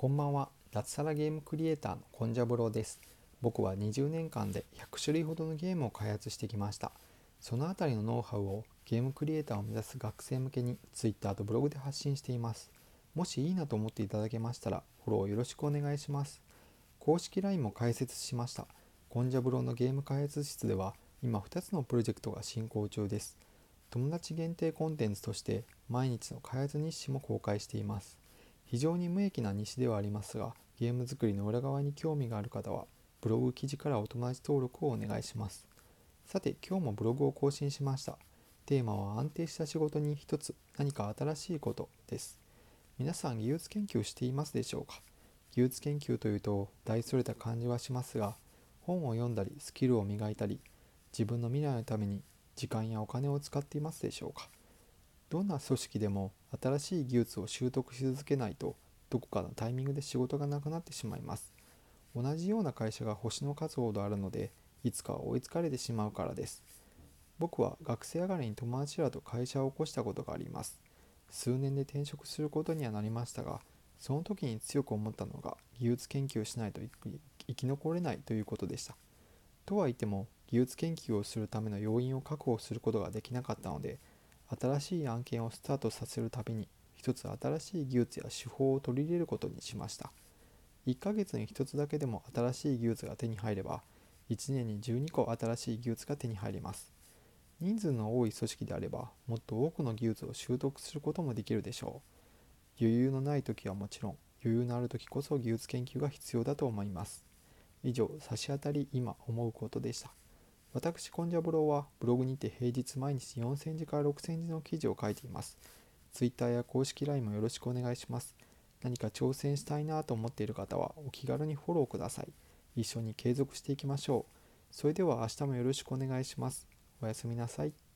こんばんは。脱サラゲームクリエイターのコンジャブローです。僕は20年間で100種類ほどのゲームを開発してきました。そのあたりのノウハウをゲームクリエイターを目指す学生向けに Twitter とブログで発信しています。もしいいなと思っていただけましたらフォローよろしくお願いします。公式 LINE も開設しました。コンジャブローのゲーム開発室では今2つのプロジェクトが進行中です。友達限定コンテンツとして毎日の開発日誌も公開しています。非常に無益な日誌ではありますがゲーム作りの裏側に興味がある方はブログ記事からお友達登録をお願いします。さて今日もブログを更新しました。テーマは安定した仕事に一つ何か新しいことです。皆さん技術研究していますでしょうか？技術研究というと大それた感じはしますが本を読んだりスキルを磨いたり自分の未来のために時間やお金を使っていますでしょうか？どんな組織でも新しい技術を習得し続けないとどこかのタイミングで仕事がなくなってしまいます。同じような会社が星の数ほどあるのでいつかは追いつかれてしまうからです。僕は学生上がりに友達らと会社を起こしたことがあります。数年で転職することにはなりましたがその時に強く思ったのが技術研究をしないと生き残れないということでした。とは言っても技術研究をするための要員を確保することができなかったので新しい案件をスタートさせるたびに一つ新しい技術や手法を取り入れることにしました。1ヶ月に1つだけでも新しい技術が手に入れば1年に12個新しい技術が手に入ります。人数の多い組織であればもっと多くの技術を習得することもできるでしょう。余裕のない時はもちろん余裕のある時こそ技術研究が必要だと思います。以上差し当たり今思うことでした。私、コンジャブローはブログにて平日毎日4000字から6000字の記事を書いています。Twitter や公式 LINE もよろしくお願いします。何か挑戦したいなと思っている方はお気軽にフォローください。一緒に継続していきましょう。それでは明日もよろしくお願いします。おやすみなさい。